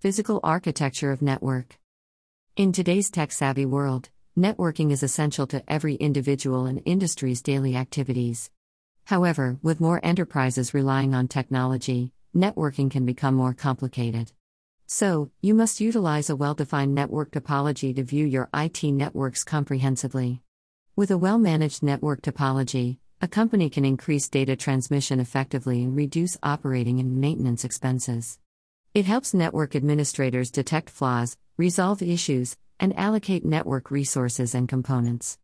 Physical architecture of network. In today's tech savvy world, networking is essential to every individual and industry's daily activities. However, with more enterprises relying on technology, networking can become more complicated. So, you must utilize a well defined network topology to view your IT networks comprehensively. With a well managed network topology, a company can increase data transmission effectively and reduce operating and maintenance expenses. It helps network administrators detect flaws, resolve issues, and allocate network resources and components.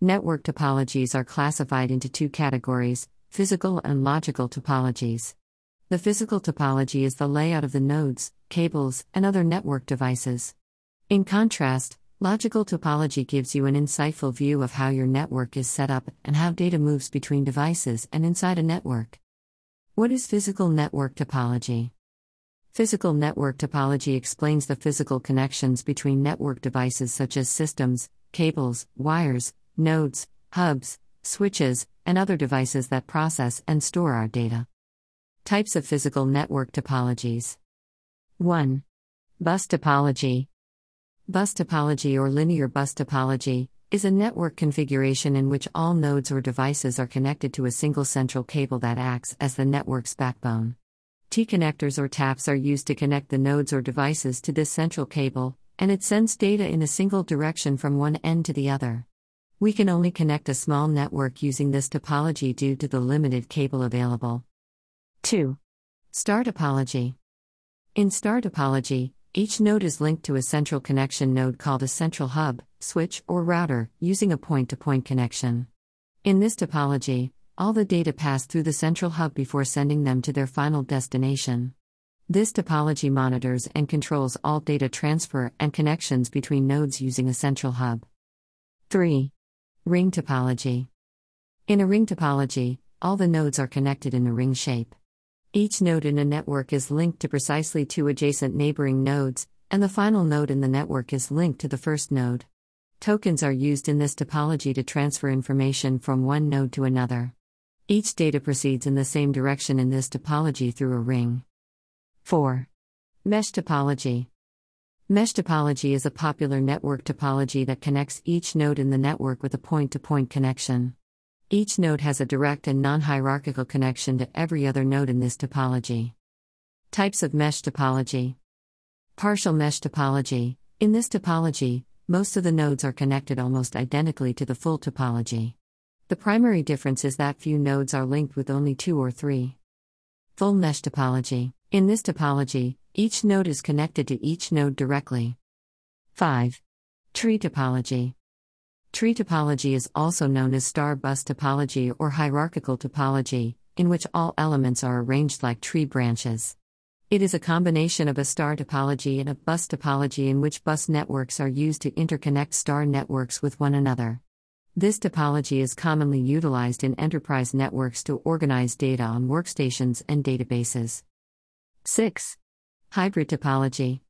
Network topologies are classified into two categories physical and logical topologies. The physical topology is the layout of the nodes, cables, and other network devices. In contrast, Logical topology gives you an insightful view of how your network is set up and how data moves between devices and inside a network. What is physical network topology? Physical network topology explains the physical connections between network devices such as systems, cables, wires, nodes, hubs, switches, and other devices that process and store our data. Types of physical network topologies 1. Bus topology Bus topology or linear bus topology is a network configuration in which all nodes or devices are connected to a single central cable that acts as the network's backbone. T connectors or taps are used to connect the nodes or devices to this central cable, and it sends data in a single direction from one end to the other. We can only connect a small network using this topology due to the limited cable available. 2. Star topology. In star topology, each node is linked to a central connection node called a central hub, switch, or router, using a point to point connection. In this topology, all the data pass through the central hub before sending them to their final destination. This topology monitors and controls all data transfer and connections between nodes using a central hub. 3. Ring topology. In a ring topology, all the nodes are connected in a ring shape. Each node in a network is linked to precisely two adjacent neighboring nodes, and the final node in the network is linked to the first node. Tokens are used in this topology to transfer information from one node to another. Each data proceeds in the same direction in this topology through a ring. 4. Mesh topology. Mesh topology is a popular network topology that connects each node in the network with a point to point connection. Each node has a direct and non hierarchical connection to every other node in this topology. Types of mesh topology Partial mesh topology. In this topology, most of the nodes are connected almost identically to the full topology. The primary difference is that few nodes are linked with only two or three. Full mesh topology. In this topology, each node is connected to each node directly. 5. Tree topology. Tree topology is also known as star bus topology or hierarchical topology, in which all elements are arranged like tree branches. It is a combination of a star topology and a bus topology in which bus networks are used to interconnect star networks with one another. This topology is commonly utilized in enterprise networks to organize data on workstations and databases. 6. Hybrid topology.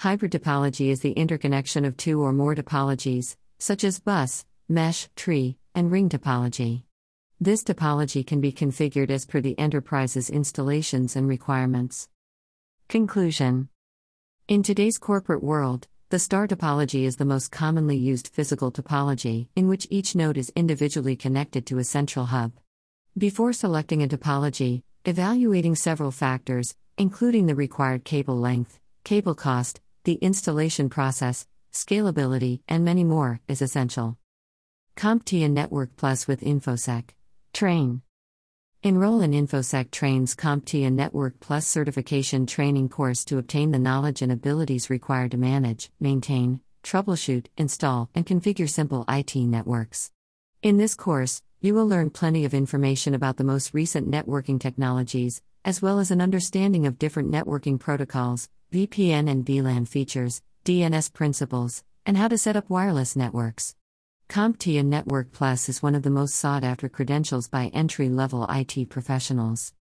Hybrid topology is the interconnection of two or more topologies, such as bus, mesh, tree, and ring topology. This topology can be configured as per the enterprise's installations and requirements. Conclusion In today's corporate world, the star topology is the most commonly used physical topology, in which each node is individually connected to a central hub. Before selecting a topology, evaluating several factors, including the required cable length, cable cost, the installation process, scalability, and many more, is essential. CompTIA Network Plus with InfoSec. Train. Enroll in InfoSec Train's CompTIA Network Plus certification training course to obtain the knowledge and abilities required to manage, maintain, troubleshoot, install, and configure simple IT networks. In this course, you will learn plenty of information about the most recent networking technologies, as well as an understanding of different networking protocols, VPN and VLAN features, DNS principles, and how to set up wireless networks. CompTIA Network Plus is one of the most sought after credentials by entry level IT professionals.